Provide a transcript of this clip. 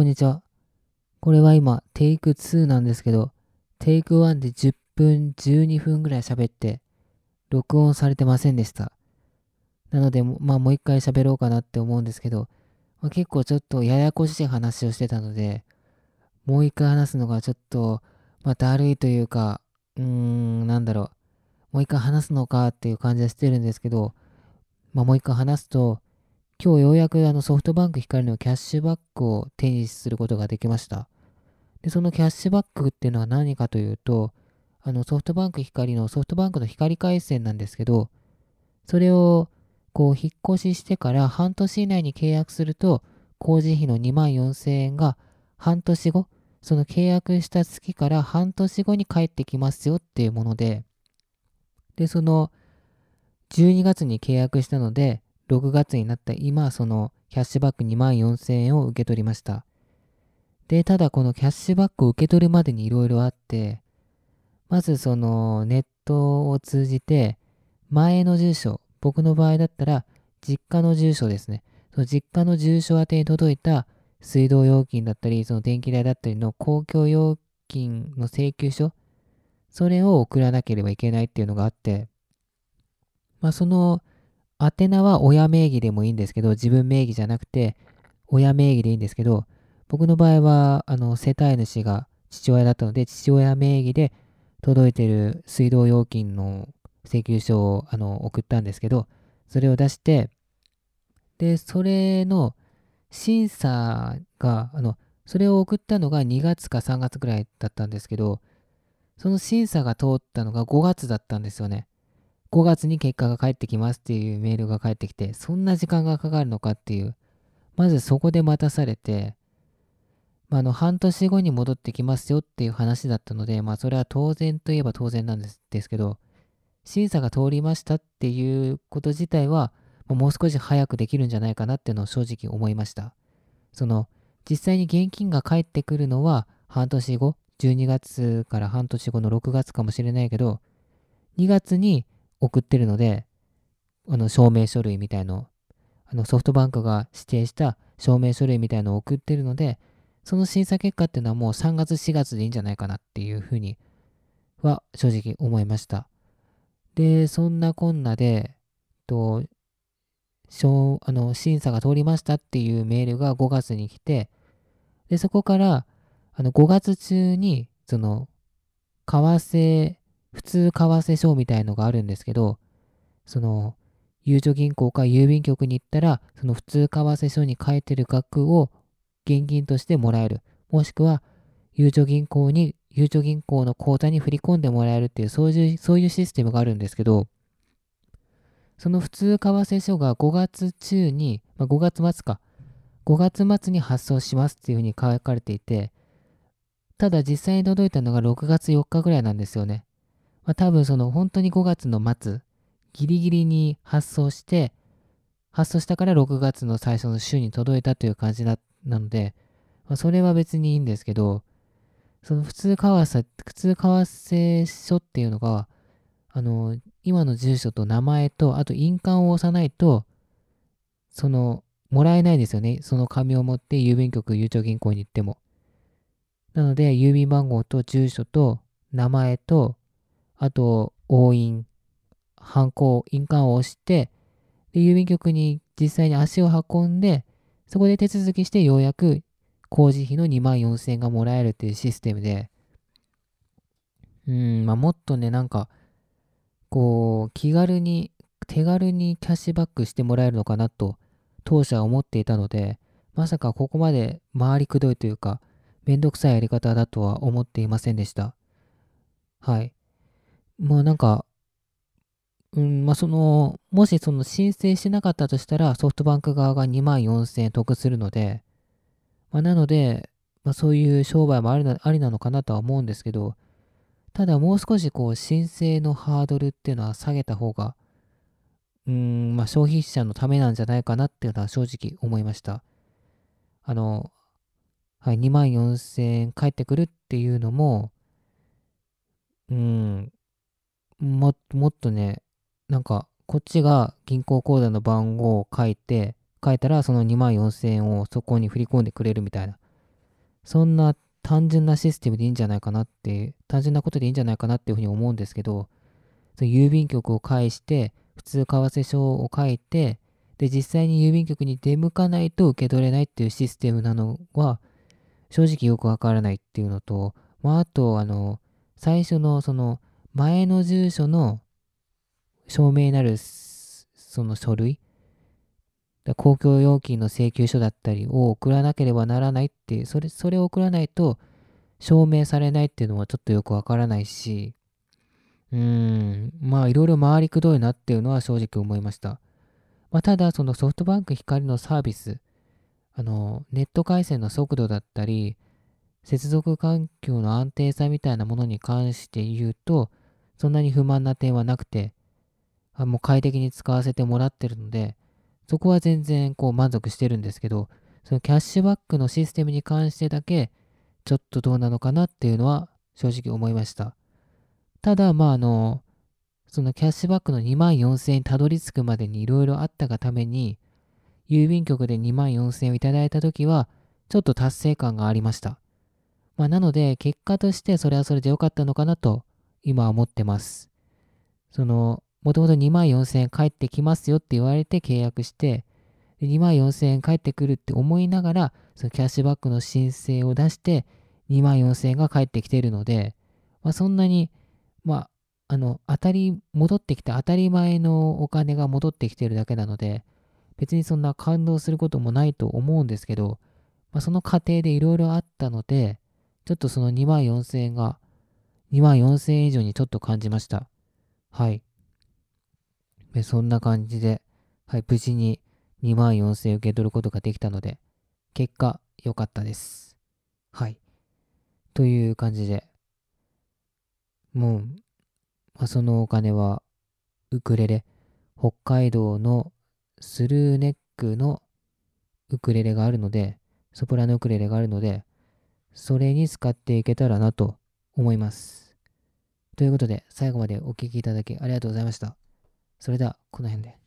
こんにちは。これは今、テイク2なんですけど、テイク1で10分、12分ぐらい喋って、録音されてませんでした。なので、まあもう一回喋ろうかなって思うんですけど、まあ、結構ちょっとややこしい話をしてたので、もう一回話すのがちょっと、まあだるいというか、うーん、なんだろう。もう一回話すのかっていう感じはしてるんですけど、まあもう一回話すと、今日ようやくあのソフトバンク光のキャッシュバックを手にすることができました。で、そのキャッシュバックっていうのは何かというと、あのソフトバンク光のソフトバンクの光回線なんですけど、それをこう引っ越ししてから半年以内に契約すると、工事費の2万4000円が半年後、その契約した月から半年後に返ってきますよっていうもので、で、その12月に契約したので、6月になった今、そのキャッシュバック2万4000円を受け取りました。で、ただこのキャッシュバックを受け取るまでにいろいろあって、まずそのネットを通じて、前の住所、僕の場合だったら、実家の住所ですね。その実家の住所宛てに届いた水道料金だったり、その電気代だったりの公共料金の請求書、それを送らなければいけないっていうのがあって、まあその宛名は親名義でもいいんですけど、自分名義じゃなくて、親名義でいいんですけど、僕の場合は、あの、世帯主が父親だったので、父親名義で届いてる水道料金の請求書をあの送ったんですけど、それを出して、で、それの審査が、あの、それを送ったのが2月か3月ぐらいだったんですけど、その審査が通ったのが5月だったんですよね。5月に結果が返ってきますっていうメールが返ってきて、そんな時間がかかるのかっていう、まずそこで待たされて、まあ、の半年後に戻ってきますよっていう話だったので、まあそれは当然といえば当然なんですですけど、審査が通りましたっていうこと自体は、もう少し早くできるんじゃないかなっていうのを正直思いました。その、実際に現金が返ってくるのは半年後、12月から半年後の6月かもしれないけど、2月に送ってるので、あの、証明書類みたいの、あの、ソフトバンクが指定した証明書類みたいのを送ってるので、その審査結果っていうのはもう3月4月でいいんじゃないかなっていうふうには正直思いました。で、そんなこんなで、と、あの審査が通りましたっていうメールが5月に来て、で、そこから、あの、5月中に、その、為替普通為替証みたいのがあるんですけど、その、ゆうちょ銀行か郵便局に行ったら、その普通為替書に書いてる額を現金としてもらえる。もしくは、ゆうちょ銀行に、ゆうちょ銀行の口座に振り込んでもらえるっていう、そういう、そういうシステムがあるんですけど、その普通為替書が5月中に、まあ、5月末か、5月末に発送しますっていうふうに書かれていて、ただ実際に届いたのが6月4日ぐらいなんですよね。まあ、多分その本当に5月の末、ギリギリに発送して、発送したから6月の最初の週に届いたという感じなので、まあ、それは別にいいんですけど、その普通為替、普通為替書っていうのが、あの、今の住所と名前と、あと印鑑を押さないと、その、もらえないですよね。その紙を持って郵便局、ゆうちょ銀行に行っても。なので、郵便番号と住所と名前とあと、押印、犯行、印鑑を押して、で、郵便局に実際に足を運んで、そこで手続きしてようやく工事費の2万4000円がもらえるっていうシステムで、うん、まあ、もっとね、なんか、こう、気軽に、手軽にキャッシュバックしてもらえるのかなと、当初は思っていたので、まさかここまで回りくどいというか、めんどくさいやり方だとは思っていませんでした。はい。まあなんか、うん、まあその、もしその申請しなかったとしたらソフトバンク側が2万4000円得するので、まあなので、まあそういう商売もありなありなのかなとは思うんですけど、ただもう少しこう申請のハードルっていうのは下げた方が、うん、まあ消費者のためなんじゃないかなっていうのは正直思いました。あの、はい、2万4000円返ってくるっていうのも、うん、ももっとね、なんか、こっちが銀行口座の番号を書いて、書いたらその2万4000円をそこに振り込んでくれるみたいな。そんな単純なシステムでいいんじゃないかなって、単純なことでいいんじゃないかなっていうふうに思うんですけど、その郵便局を介して、普通為替証を書いて、で、実際に郵便局に出向かないと受け取れないっていうシステムなのは、正直よくわからないっていうのと、まあ、あと、あの、最初のその前の住所の証明なるその書類、公共料金の請求書だったりを送らなければならないっていう、それ、それを送らないと証明されないっていうのはちょっとよくわからないし、うーん、まあいろいろ回りくどいなっていうのは正直思いました。まあ、ただ、そのソフトバンク光のサービス、あの、ネット回線の速度だったり、接続環境の安定さみたいなものに関して言うと、そんなに不満な点はなくて、あもう快適に使わせてもらってるので、そこは全然こう満足してるんですけど、そのキャッシュバックのシステムに関してだけ、ちょっとどうなのかなっていうのは正直思いました。ただ、まああの、そのキャッシュバックの2万4000円にたどり着くまでにいろいろあったがために、郵便局で2万4000円をいただいたときは、ちょっと達成感がありました。まあ、なので、結果としてそれはそれで良かったのかなと、今は思ってます。その、もともと2万4000円返ってきますよって言われて契約して、2万4000円返ってくるって思いながら、そのキャッシュバックの申請を出して、2万4000円が返ってきてるので、まあ、そんなに、まあ、あの、当たり、戻ってきた当たり前のお金が戻ってきてるだけなので、別にそんな感動することもないと思うんですけど、まあ、その過程でいろいろあったので、ちょっとその2万4000円が、2万4000円以上にちょっと感じました。はい。でそんな感じで、はい、無事に2万4000円受け取ることができたので、結果、良かったです。はい。という感じで、もう、まあ、そのお金はウクレレ、北海道のスルーネックのウクレレがあるので、ソプラノウクレレがあるので、それに使っていけたらなと思います。ということで、最後までお聴きいただきありがとうございました。それでは、この辺で。